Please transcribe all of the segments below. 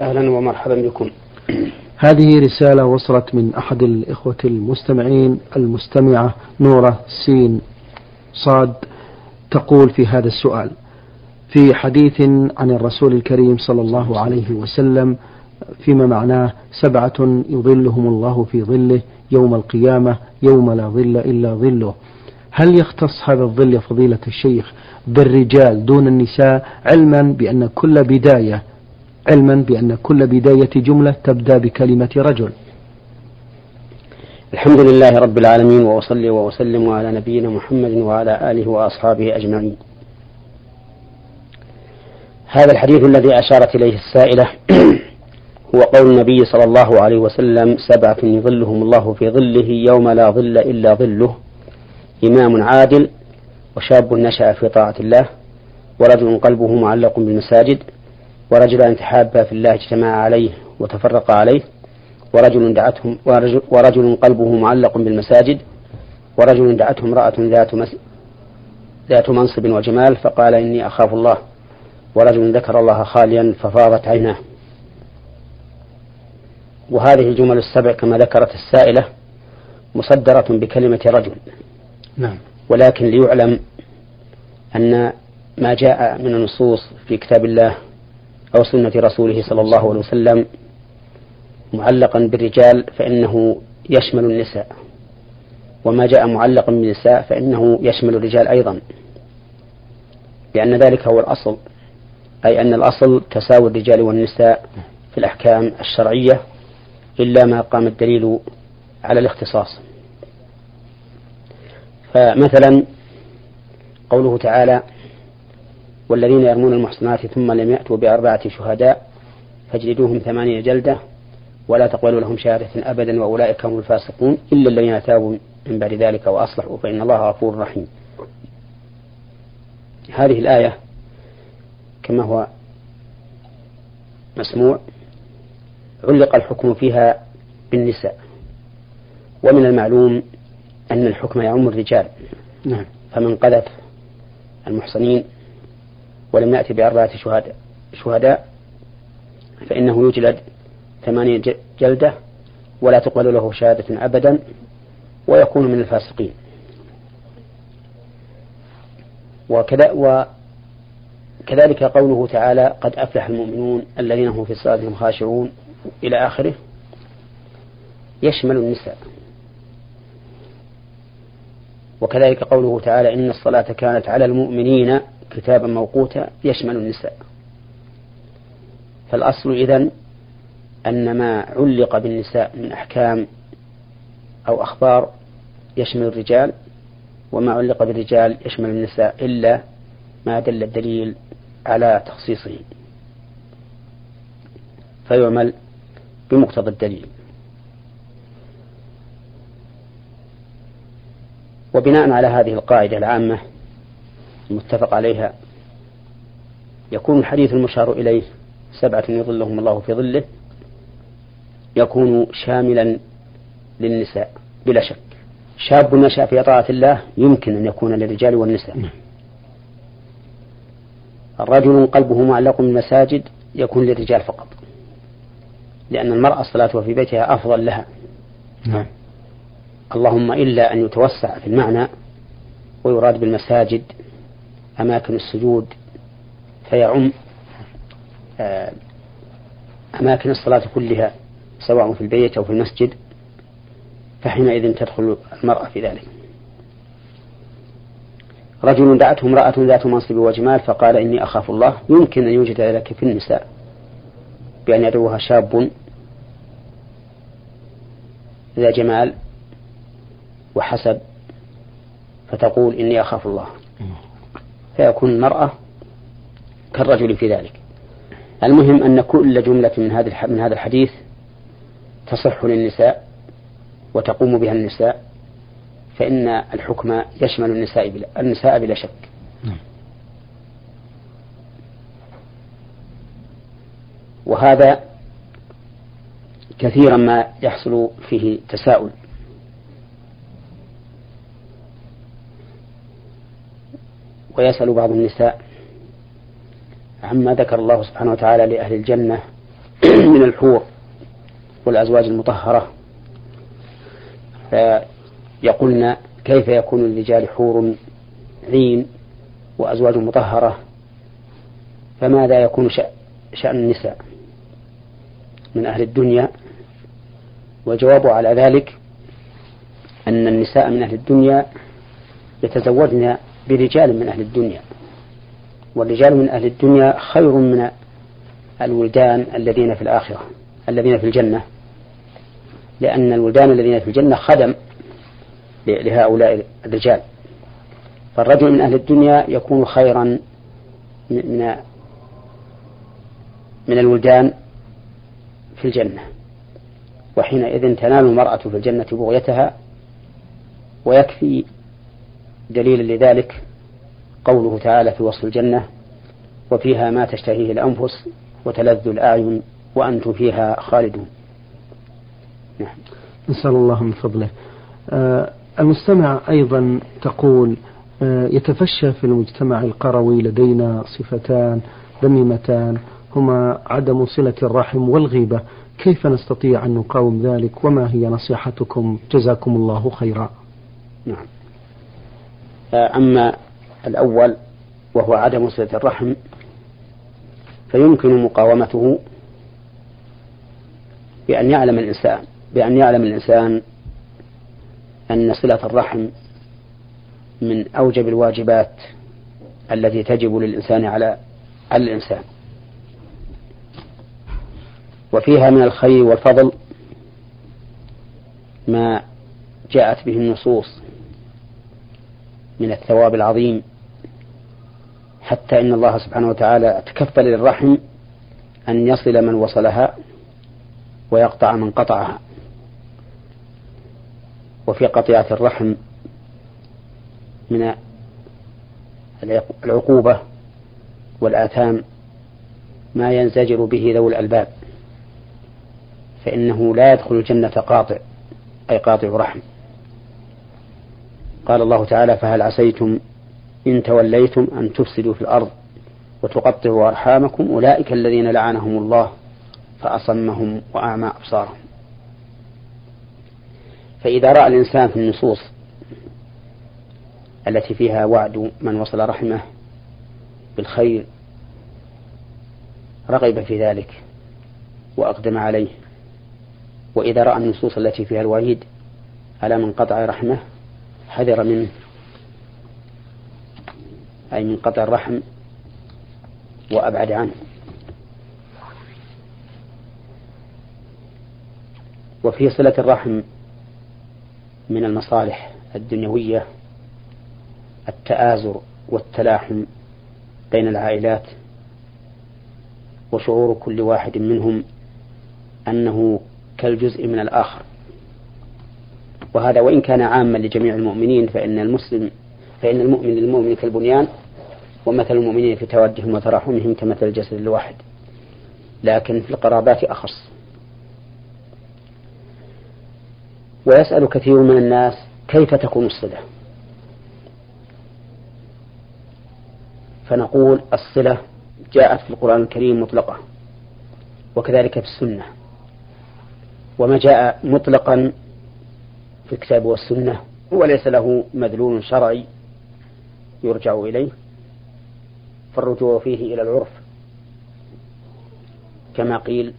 أهلا ومرحبا بكم. هذه رسالة وصلت من أحد الإخوة المستمعين المستمعة نورة سين صاد تقول في هذا السؤال. في حديث عن الرسول الكريم صلى الله عليه وسلم فيما معناه سبعة يظلهم الله في ظله يوم القيامة يوم لا ظل إلا ظله. هل يختص هذا الظل فضيلة الشيخ بالرجال دون النساء علما بأن كل بداية علما بأن كل بداية جملة تبدأ بكلمة رجل. الحمد لله رب العالمين وأصلي وأسلم على نبينا محمد وعلى آله وأصحابه أجمعين. هذا الحديث الذي أشارت إليه السائلة هو قول النبي صلى الله عليه وسلم سبعة يظلهم الله في ظله يوم لا ظل إلا ظله إمام عادل وشاب نشأ في طاعة الله ورجل قلبه معلق بالمساجد ورجلان تحابا في الله اجتمعا عليه وتفرقا عليه ورجل دعتهم ورجل, ورجل قلبه معلق بالمساجد ورجل دعته امرأة ذات مس ذات منصب وجمال فقال إني أخاف الله. ورجل ذكر الله خاليا ففاضت عيناه. وهذه الجمل السبع كما ذكرت السائلة مصدرة بكلمة رجل. نعم. ولكن ليعلم أن ما جاء من النصوص في كتاب الله أو سنة رسوله صلى الله عليه وسلم معلقا بالرجال فإنه يشمل النساء. وما جاء معلقا بالنساء فإنه يشمل الرجال أيضا. لأن ذلك هو الأصل أي أن الأصل تساوي الرجال والنساء في الأحكام الشرعية إلا ما قام الدليل على الاختصاص. فمثلا قوله تعالى والذين يرمون المحصنات ثم لم يأتوا بأربعة شهداء فاجلدوهم ثمانية جلدة ولا تقبلوا لهم شهادة أبدا وأولئك هم الفاسقون إلا الذين تابوا من بعد ذلك وأصلحوا فإن الله غفور رحيم. هذه الآية كما هو مسموع علق الحكم فيها بالنساء. ومن المعلوم أن الحكم يعم الرجال. نعم. فمن قذف المحصنين ولم يأتي بأربعة شهداء شهداء فإنه يجلد ثمانية جلدة ولا تقبل له شهادة أبدا ويكون من الفاسقين. وكذا وكذلك قوله تعالى قد أفلح المؤمنون الذين هم في صلاتهم خاشعون إلى آخره يشمل النساء. وكذلك قوله تعالى إن الصلاة كانت على المؤمنين كتابا موقوتا يشمل النساء. فالأصل إذن أن ما علق بالنساء من أحكام أو أخبار يشمل الرجال وما علق بالرجال يشمل النساء إلا ما دل الدليل على تخصيصه. فيعمل بمقتضى الدليل. وبناء على هذه القاعدة العامة المتفق عليها. يكون الحديث المشار إليه سبعة يظلهم الله في ظله يكون شاملا للنساء بلا شك. شاب نشأ في طاعة الله يمكن أن يكون للرجال والنساء. نعم. الرجل قلبه معلق بالمساجد يكون للرجال فقط لأن المرأة صلاتها في بيتها أفضل لها. نعم. اللهم إلا أن يتوسع في المعنى ويراد بالمساجد أماكن السجود فيعم آه، أماكن الصلاة كلها سواء في البيت أو في المسجد فحينئذ تدخل المرأة في ذلك. رجل دعته امرأة ذات منصب وجمال فقال إني أخاف الله يمكن أن يوجد ذلك في النساء بأن يدعوها شاب ذا جمال وحسب فتقول إني أخاف الله. فيكون المرأة كالرجل في ذلك. المهم أن كل جملة من هذا من هذا الحديث تصح للنساء وتقوم بها النساء فإن الحكم يشمل النساء بلا, النساء بلا شك. وهذا كثيرا ما يحصل فيه تساؤل. ويسأل بعض النساء عما ذكر الله سبحانه وتعالى لأهل الجنة من الحور والأزواج المطهرة. فيقولن كيف يكون للرجال حور عين وأزواج مطهرة؟ فماذا يكون شأن النساء من أهل الدنيا؟ والجواب على ذلك أن النساء من أهل الدنيا يتزوجن برجال من أهل الدنيا. والرجال من أهل الدنيا خير من الولدان الذين في الآخرة الذين في الجنة. لأن الولدان الذين في الجنة خدم لهؤلاء الرجال. فالرجل من أهل الدنيا يكون خيرا من من الولدان في الجنة. وحينئذ تنال المرأة في الجنة بغيتها ويكفي دليلا لذلك قوله تعالى في وصف الجنة وفيها ما تشتهيه الأنفس وتلذ الأعين وأنتم فيها خالدون. نعم. نسأل الله من فضله. آه المستمع أيضا تقول آه يتفشى في المجتمع القروي لدينا صفتان ذميمتان هما عدم صلة الرحم والغيبة. كيف نستطيع أن نقاوم ذلك؟ وما هي نصيحتكم؟ جزاكم الله خيرا. نعم. أما الأول وهو عدم صلة الرحم فيمكن مقاومته بأن يعلم الإنسان بأن يعلم الإنسان أن صلة الرحم من أوجب الواجبات التي تجب للإنسان على على الإنسان. وفيها من الخير والفضل ما جاءت به النصوص من الثواب العظيم. حتى إن الله سبحانه وتعالى تكفل للرحم أن يصل من وصلها ويقطع من قطعها. وفي قطيعة الرحم من العقوبة والآثام ما ينزجر به ذوي الألباب فإنه لا يدخل الجنة قاطع أي قاطع رحم. قال الله تعالى فهل عسيتم إن توليتم أن تفسدوا في الأرض وتقطعوا أرحامكم أولئك الذين لعنهم الله فأصمهم وأعمى أبصارهم. فإذا رأى الإنسان في النصوص التي فيها وعد من وصل رحمه بالخير رغب في ذلك وأقدم عليه وإذا رأى النصوص التي فيها الوعيد على من قطع رحمه حذر منه أي من قطع الرحم وأبعد عنه. وفي صلة الرحم من المصالح الدنيوية التآزر والتلاحم بين العائلات وشعور كل واحد منهم أنه كالجزء من الآخر. وهذا وإن كان عاما لجميع المؤمنين فإن المسلم فإن المؤمن للمؤمن كالبنيان ومثل المؤمنين في تودهم وتراحمهم كمثل الجسد الواحد. لكن في القرابات أخص. ويسأل كثير من الناس كيف تكون الصلة؟ فنقول الصلة جاءت في القرآن الكريم مطلقة وكذلك في السنة. وما جاء مطلقا في الكتاب والسنة وليس له مدلول شرعي يرجع إليه فالرجوع فيه إلى العرف. كما قيل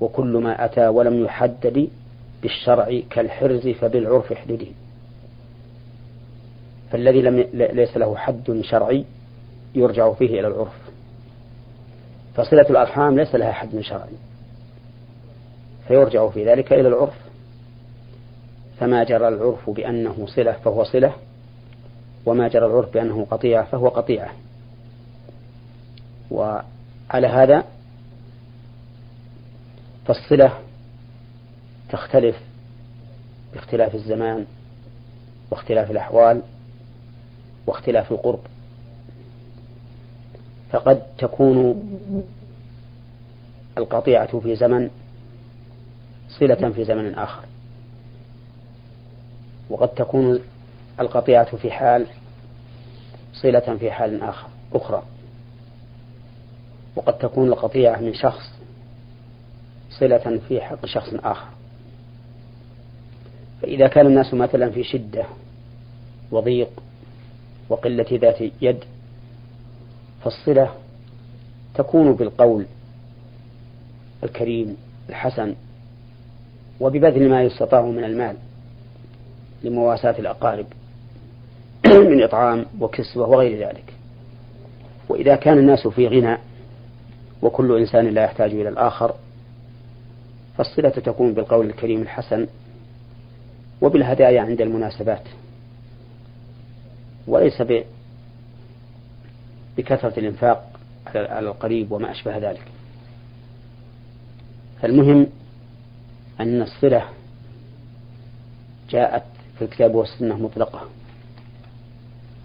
وكل ما أتى ولم يحدد بالشرع كالحرز فبالعرف احدده. فالذي لم ليس له حد شرعي يرجع فيه إلى العرف. فصلة الأرحام ليس لها حد شرعي فيرجع في ذلك إلى العرف. فما جرى العرف بأنه صلة فهو صلة وما جرى العرف بأنه قطيعة فهو قطيعة. وعلى هذا فالصلة تختلف باختلاف الزمان واختلاف الأحوال واختلاف القرب. فقد تكون القطيعة في زمن صلة في زمن آخر. وقد تكون القطيعة في حال صلة في حال آخر أخرى. وقد تكون القطيعة من شخص صلة في حق شخص آخر. فإذا كان الناس مثلا في شدة وضيق وقلة ذات يد فالصلة تكون بالقول الكريم الحسن وببذل ما يستطاع من المال. لمواساة الأقارب من إطعام وكسوة وغير ذلك. وإذا كان الناس في غنى وكل إنسان لا يحتاج إلى الآخر فالصلة تكون بالقول الكريم الحسن وبالهدايا عند المناسبات وليس بكثرة الإنفاق على القريب وما أشبه ذلك. فالمهم أن الصلة جاءت في الكتاب والسنة مطلقة.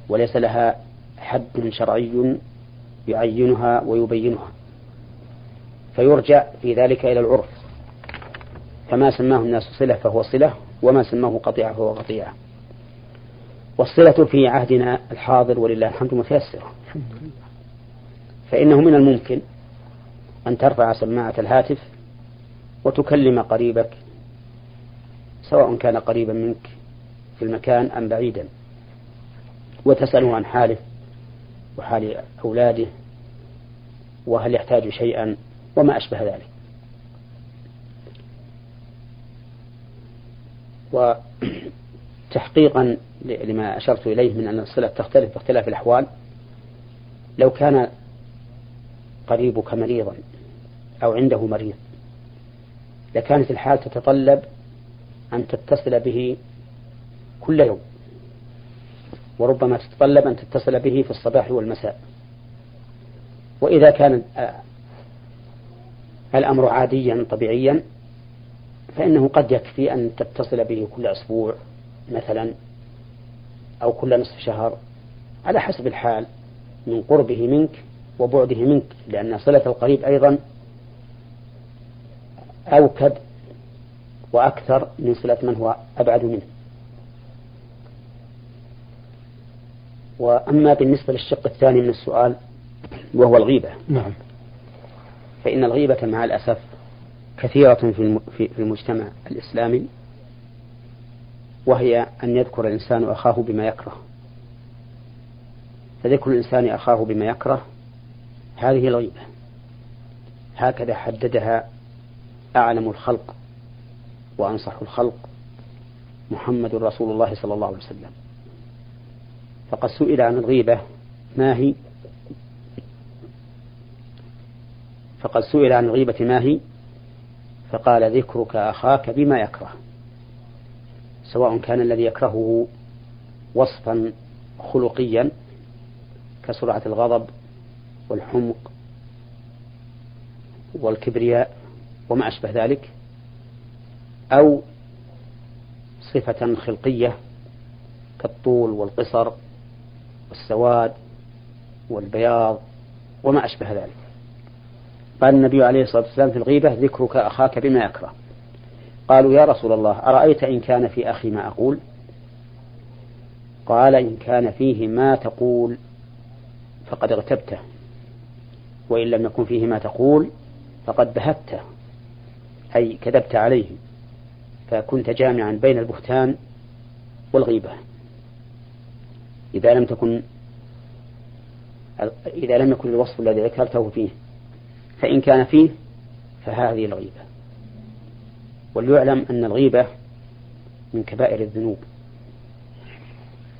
وليس لها حد شرعي يعينها ويبينها. فيرجع في ذلك إلى العرف. فما سماه الناس صلة فهو صلة وما سماه قطيعة فهو قطيعة. والصلة في عهدنا الحاضر ولله الحمد متيسرة. فإنه من الممكن أن ترفع سماعة الهاتف وتكلم قريبك سواء كان قريبا منك في المكان أم بعيدا. وتسأله عن حاله وحال أولاده وهل يحتاج شيئا وما أشبه ذلك. وتحقيقا لما أشرت إليه من أن الصلة تختلف باختلاف الأحوال لو كان قريبك مريضا أو عنده مريض لكانت الحال تتطلب أن تتصل به كل يوم. وربما تتطلب أن تتصل به في الصباح والمساء. وإذا كان الأمر عاديا طبيعيا فإنه قد يكفي أن تتصل به كل أسبوع مثلا أو كل نصف شهر على حسب الحال من قربه منك وبعده منك لأن صلة القريب أيضا أوكد وأكثر من صلة من هو أبعد منه. وأما بالنسبة للشق الثاني من السؤال وهو الغيبة. نعم. فإن الغيبة مع الأسف كثيرة في المجتمع الإسلامي وهي أن يذكر الإنسان أخاه بما يكره. فذكر الإنسان أخاه بما يكره هذه الغيبة. هكذا حددها أعلم الخلق وأنصح الخلق محمد رسول الله صلى الله عليه وسلم. فقد سئل عن الغيبة. ما هي؟ فقد سئل عن الغيبة ما هي؟ فقال ذكرك أخاك بما يكره. سواء كان الذي يكرهه وصفا خلقيا كسرعة الغضب والحمق والكبرياء وما أشبه ذلك أو صفة خلقية كالطول والقصر والسواد والبياض وما أشبه ذلك. قال النبي عليه الصلاة والسلام في الغيبة ذكرك أخاك بما يكره. قالوا يا رسول الله أرأيت إن كان في أخي ما أقول؟ قال إن كان فيه ما تقول فقد اغتبته وإن لم يكن فيه ما تقول فقد بهته أي كذبت عليه فكنت جامعا بين البهتان والغيبة. إذا لم تكن إذا لم يكن الوصف الذي ذكرته فيه فإن كان فيه فهذه الغيبة. وليعلم أن الغيبة من كبائر الذنوب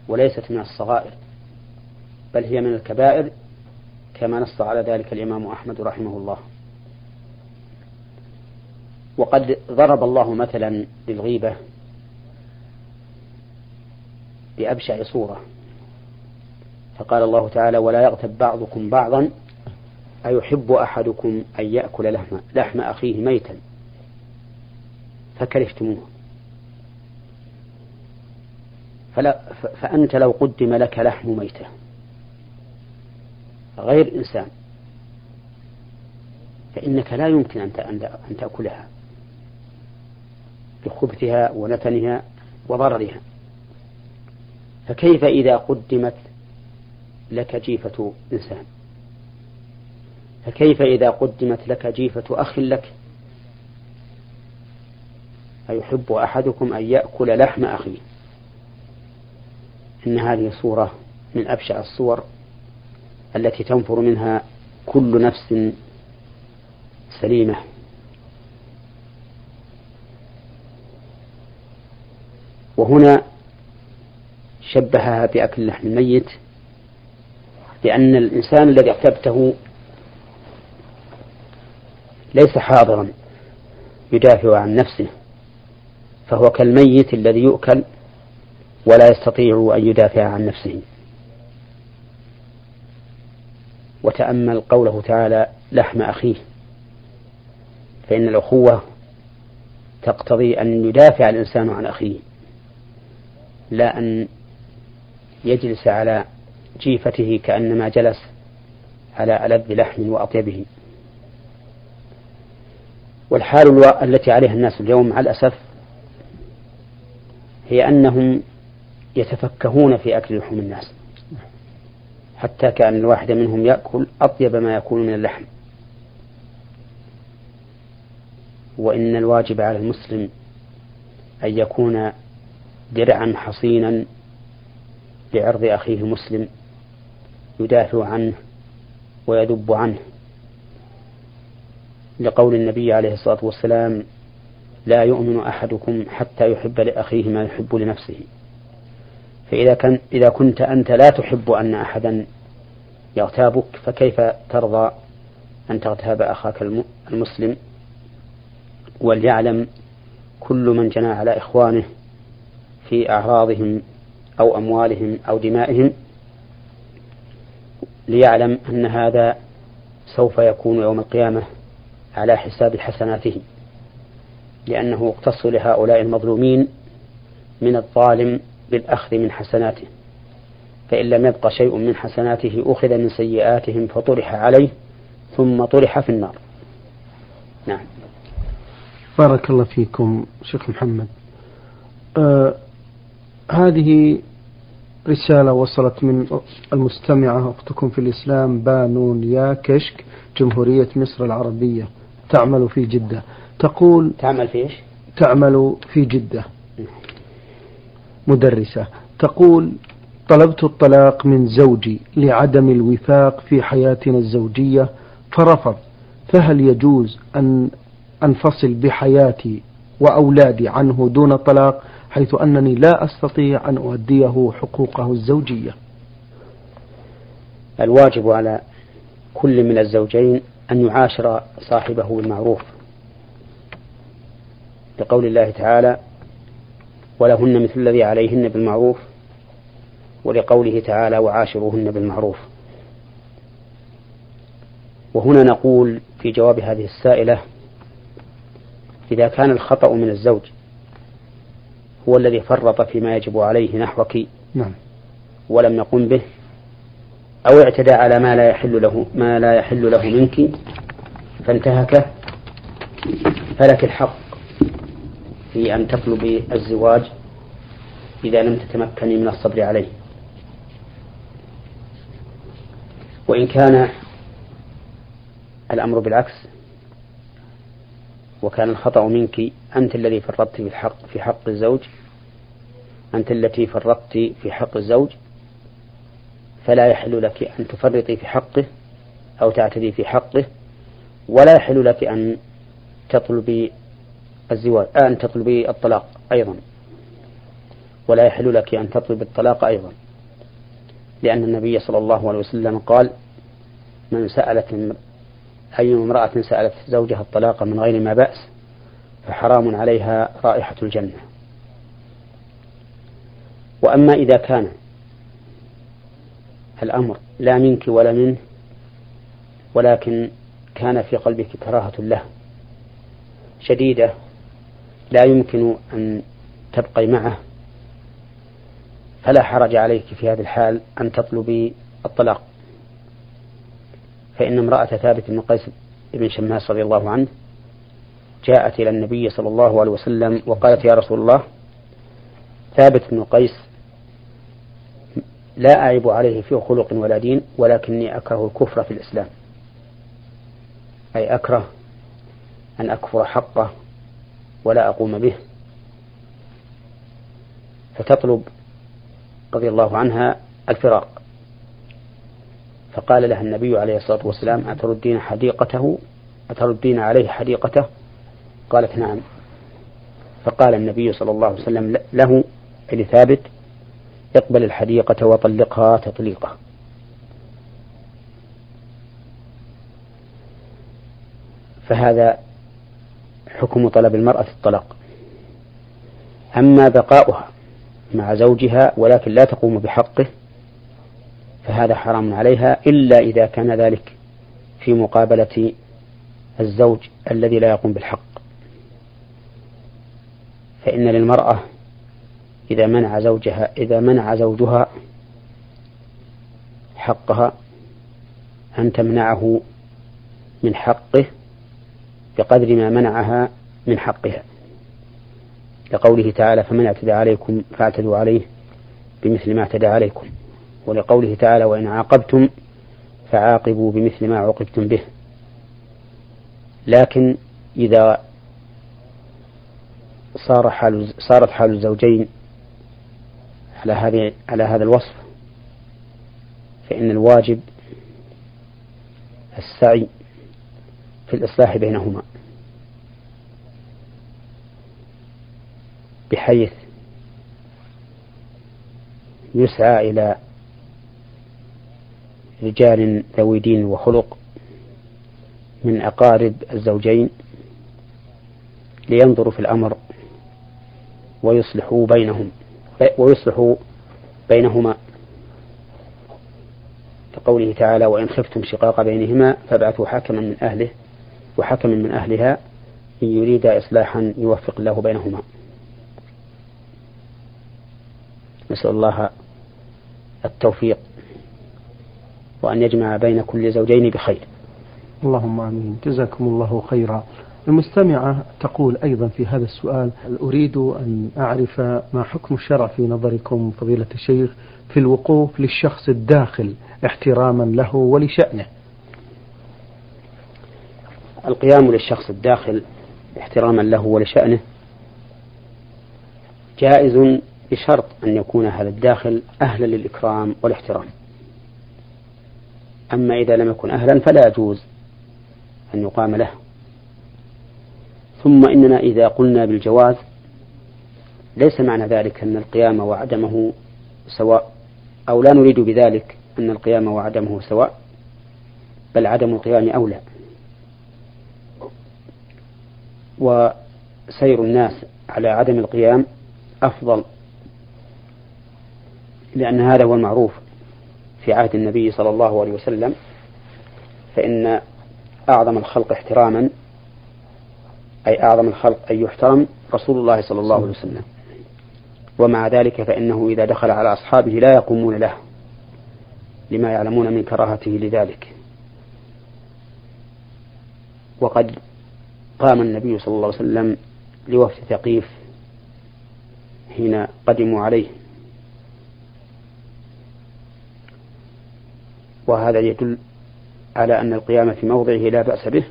وليست من الصغائر بل هي من الكبائر كما نص على ذلك الإمام أحمد رحمه الله. وقد ضرب الله مثلا للغيبة بأبشع صورة. فقال الله تعالى ولا يغتب بعضكم بعضا أيحب أحدكم أن يأكل لحم, لحم أخيه ميتا فكرهتموه فلا فأنت لو قدم لك لحم ميتة غير إنسان فإنك لا يمكن أن تأكلها بخبثها ونتنها وضررها فكيف إذا قدمت لك جيفة إنسان. فكيف إذا قدمت لك جيفة أخ لك؟ أيحب أحدكم أن يأكل لحم أخيه إن هذه صورة من أبشع الصور التي تنفر منها كل نفس سليمة. وهنا شبهها بأكل لحم الميت لأن الإنسان الذي اغتبته ليس حاضرا يدافع عن نفسه فهو كالميت الذي يؤكل ولا يستطيع أن يدافع عن نفسه. وتأمل قوله تعالى لحم أخيه فإن الأخوة تقتضي أن يدافع الإنسان عن أخيه لا أن يجلس على جيفته كأنما جلس على ألذ لحم وأطيبه. والحال التي عليها الناس اليوم مع الأسف هي أنهم يتفكهون في أكل لحوم الناس حتى كأن الواحد منهم يأكل أطيب ما يكون من اللحم. وإن الواجب على المسلم أن يكون درعا حصينا لعرض أخيه المسلم يدافع عنه ويذب عنه. لقول النبي عليه الصلاة والسلام لا يؤمن أحدكم حتى يحب لأخيه ما يحب لنفسه. فإذا كان إذا كنت أنت لا تحب أن أحدا يغتابك فكيف ترضى أن تغتاب أخاك المسلم؟ وليعلم كل من جنى على إخوانه في أعراضهم أو أموالهم أو دمائهم ليعلم أن هذا سوف يكون يوم القيامة على حساب حسناته لأنه يقتص لهؤلاء المظلومين من الظالم بالأخذ من حسناته. فإن لم يبق شيء من حسناته أخذ من سيئاتهم فطرح عليه ثم طرح في النار. نعم. بارك الله فيكم شيخ محمد. آه هذه رسالة وصلت من المستمعة أختكم في الإسلام بانون يا كشك جمهورية مصر العربية. تعمل في جدة. تقول تعمل في إيش؟ تعمل في جدة. مدرسة. تقول طلبت الطلاق من زوجي لعدم الوفاق في حياتنا الزوجية. فرفض. فهل يجوز أن أنفصل بحياتي وأولادي عنه دون طلاق؟ حيث أنني لا أستطيع أن أؤديه حقوقه الزوجية. الواجب على كل من الزوجين أن يعاشر صاحبه بالمعروف لقول الله تعالى ولهن مثل الذي عليهن بالمعروف ولقوله تعالى وعاشروهن بالمعروف وهنا نقول في جواب هذه السائلة إذا كان الخطأ من الزوج هو الذي فرط فيما يجب عليه نحوك. نعم. ولم يقم به أو اعتدى على ما لا يحل له ما لا يحل له منك. فانتهك. فلك الحق في أن تطلبي الزواج إذا لم تتمكني من الصبر عليه. وإن كان الأمر بالعكس وكان الخطأ منك أنت الذي فرطت في الحق في حق الزوج؟ أنت التي فرطت في حق الزوج؟ فلا يحل لك أن تفرطي في حقه أو تعتدي في حقه ولا يحل لك أن تطلبي الزواج آه، أن تطلبي الطلاق أيضا. ولا يحل لك أن تطلب الطلاق أيضا. لأن النبي صلى الله عليه وسلم قال من سألت أي امرأة سألت زوجها الطلاق من غير ما بأس فحرام عليها رائحة الجنة. وأما إذا كان الأمر لا منك ولا منه ولكن كان في قلبك كراهة له شديدة لا يمكن أن تبقي معه فلا حرج عليك في هذه الحال أن تطلبي الطلاق. فإن امرأة ثابت بن قيس بن شماس رضي الله عنه جاءت إلى النبي صلى الله عليه وسلم وقالت يا رسول الله ثابت بن قيس لا أعيب عليه في خلق ولا دين ولكني أكره الكفر في الإسلام. أي أكره أن أكفر حقه ولا أقوم به. فتطلب رضي الله عنها الفراق. فقال لها النبي عليه الصلاة والسلام أتردين حديقته؟ أتردين عليه حديقته؟ قالت نعم. فقال النبي صلى الله عليه وسلم له لثابت اقبل الحديقة وطلقها تطليقه فهذا حكم طلب المرأة الطلاق. أما بقاؤها مع زوجها ولكن لا تقوم بحقه فهذا حرام عليها إلا إذا كان ذلك في مقابلة الزوج الذي لا يقوم بالحق. فإن للمرأة إذا منع زوجها إذا منع زوجها حقها أن تمنعه من حقه بقدر ما منعها من حقها. لقوله تعالى فمن اعتدى عليكم فاعتدوا عليه بمثل ما اعتدى عليكم. ولقوله تعالى وإن عاقبتم فعاقبوا بمثل ما عوقبتم به. لكن إذا صار حال صارت حال الزوجين على هذه على هذا الوصف فإن الواجب السعي في الإصلاح بينهما. بحيث يسعى إلى رجال ذوي دين وخلق من أقارب الزوجين لينظروا في الأمر ويصلحوا بينهم ويصلحوا بينهما. كقوله تعالى وإن خفتم شقاق بينهما فابعثوا حكما من أهله وحكما من أهلها إن يريد إصلاحا يوفق الله بينهما. نسأل الله التوفيق وأن يجمع بين كل زوجين بخير. اللهم آمين. جزاكم الله خيرا. المستمعة تقول أيضا في هذا السؤال أريد أن أعرف ما حكم الشرع في نظركم فضيلة الشيخ في الوقوف للشخص الداخل احتراما له ولشأنه؟ القيام للشخص الداخل احتراما له ولشأنه جائز بشرط أن يكون هذا الداخل أهلا للإكرام والاحترام. أما إذا لم يكن أهلا فلا يجوز أن يقام له. ثم إننا إذا قلنا بالجواز ليس معنى ذلك أن القيام وعدمه سواء أو لا نريد بذلك أن القيام وعدمه سواء بل عدم القيام أولى. وسير الناس على عدم القيام أفضل لأن هذا هو المعروف. في عهد النبي صلى الله عليه وسلم فإن أعظم الخلق احتراما أي أعظم الخلق أن يحترم رسول الله صلى الله عليه وسلم. ومع ذلك فإنه إذا دخل على أصحابه لا يقومون له لما يعلمون من كراهته لذلك. وقد قام النبي صلى الله عليه وسلم لوفد ثقيف حين قدموا عليه. وهذا يدل على أن القيام في موضعه لا بأس به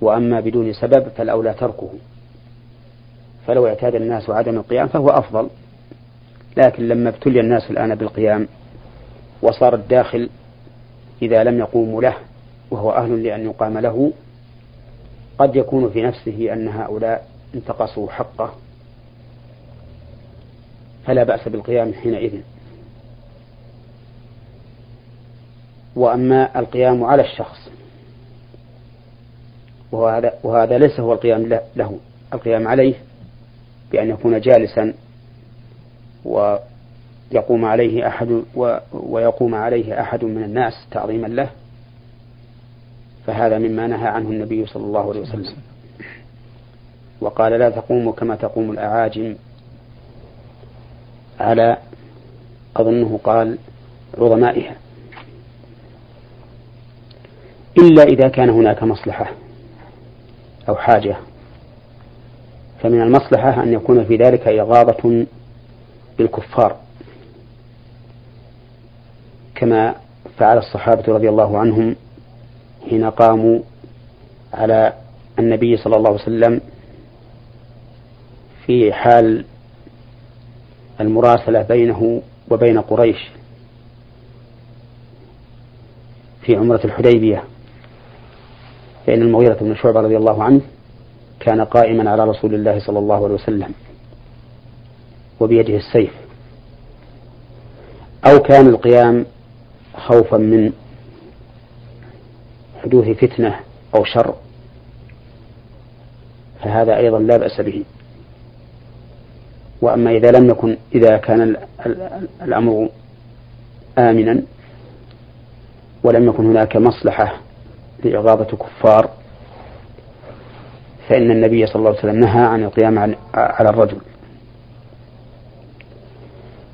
وأما بدون سبب فالأولى تركه. فلو اعتاد الناس عدم القيام فهو أفضل لكن لما ابتلي الناس الآن بالقيام وصار الداخل إذا لم يقوموا له وهو أهل لأن يقام له قد يكون في نفسه أن هؤلاء انتقصوا حقه. فلا بأس بالقيام حينئذ. وأما القيام على الشخص. وهذا, وهذا ليس هو القيام له القيام عليه بأن يكون جالسا ويقوم عليه أحد ويقوم عليه أحد من الناس تعظيما له فهذا مما نهى عنه النبي صلى الله عليه وسلم. وقال لا تقوموا كما تقوم الأعاجم. على أظنه قال عظمائها. إلا إذا كان هناك مصلحة أو حاجة. فمن المصلحة أن يكون في ذلك إغاظة بالكفار. كما فعل الصحابة رضي الله عنهم حين قاموا على النبي صلى الله عليه وسلم في حال المراسلة بينه وبين قريش في عمرة الحديبية. فإن المغيرة بن شعبة رضي الله عنه كان قائما على رسول الله صلى الله عليه وسلم وبيده السيف. أو كان القيام خوفا من حدوث فتنة أو شر فهذا أيضا لا بأس به. وأما إذا لم يكن إذا كان الأمر آمنا ولم يكن هناك مصلحة لإغاظة كفار فإن النبي صلى الله عليه وسلم نهى عن القيام على الرجل.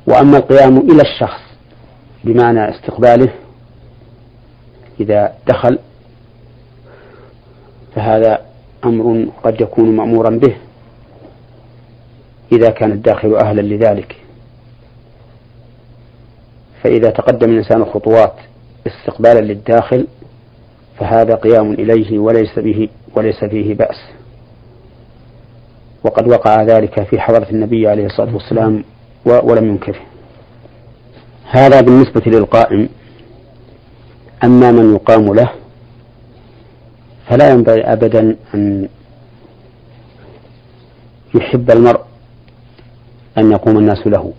وأما القيام إلى الشخص بمعنى استقباله إذا دخل فهذا أمر قد يكون مأمورا به إذا كان الداخل أهلا لذلك. فإذا تقدم الإنسان خطوات استقبالا للداخل فهذا قيام إليه وليس به وليس فيه بأس. وقد وقع ذلك في حضرة النبي عليه الصلاة والسلام ولم ينكره. هذا بالنسبة للقائم. أما من يقام له فلا ينبغي أبدا أن يحب المرء أن يقوم الناس له.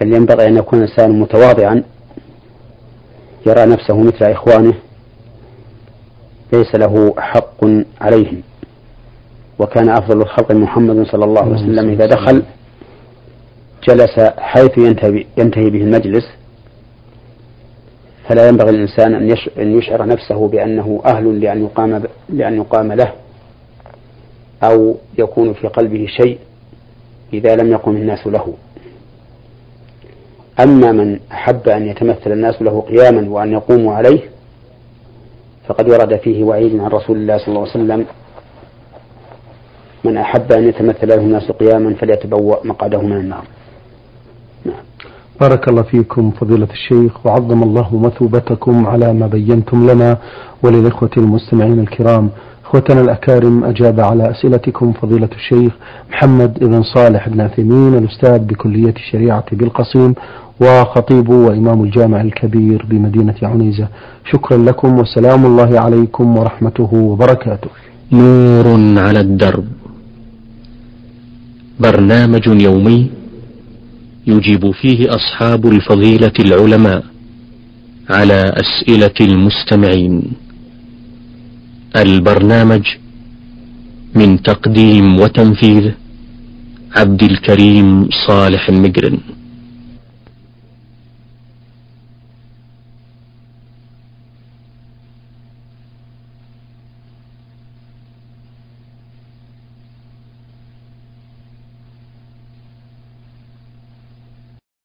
بل ينبغي أن يكون الإنسان متواضعا يرى نفسه مثل إخوانه ليس له حق عليهم. وكان أفضل الخلق محمد صلى الله عليه وسلم إذا دخل جلس حيث ينتهي, به المجلس. فلا ينبغي للإنسان أن يشعر نفسه بأنه أهل لأن يقام لأن يقام له أو يكون في قلبه شيء إذا لم يقم الناس له. أما من أحب أن يتمثل الناس له قياما وأن يقوموا عليه فقد ورد فيه وعيد عن رسول الله صلى الله عليه وسلم. من أحب أن يتمثل له الناس قياما فليتبوأ مقعده من النار. نعم. بارك الله فيكم فضيلة الشيخ وعظم الله مثوبتكم على ما بينتم لنا وللإخوة المستمعين الكرام. إخوتنا الأكارم أجاب على أسئلتكم فضيلة الشيخ محمد بن صالح بن عثيمين الأستاذ بكلية الشريعة بالقصيم وخطيب وإمام الجامع الكبير بمدينة عنيزة. شكرا لكم وسلام الله عليكم ورحمته وبركاته. نور على الدرب. برنامج يومي يجيب فيه أصحاب الفضيلة العلماء على أسئلة المستمعين. البرنامج من تقديم وتنفيذ عبد الكريم صالح المجرن.